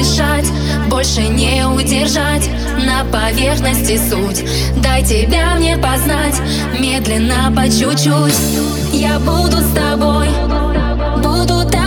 дышать Больше не удержать. На поверхности суть. Дай тебя мне познать, медленно по чуть-чуть. Я буду с тобой, буду так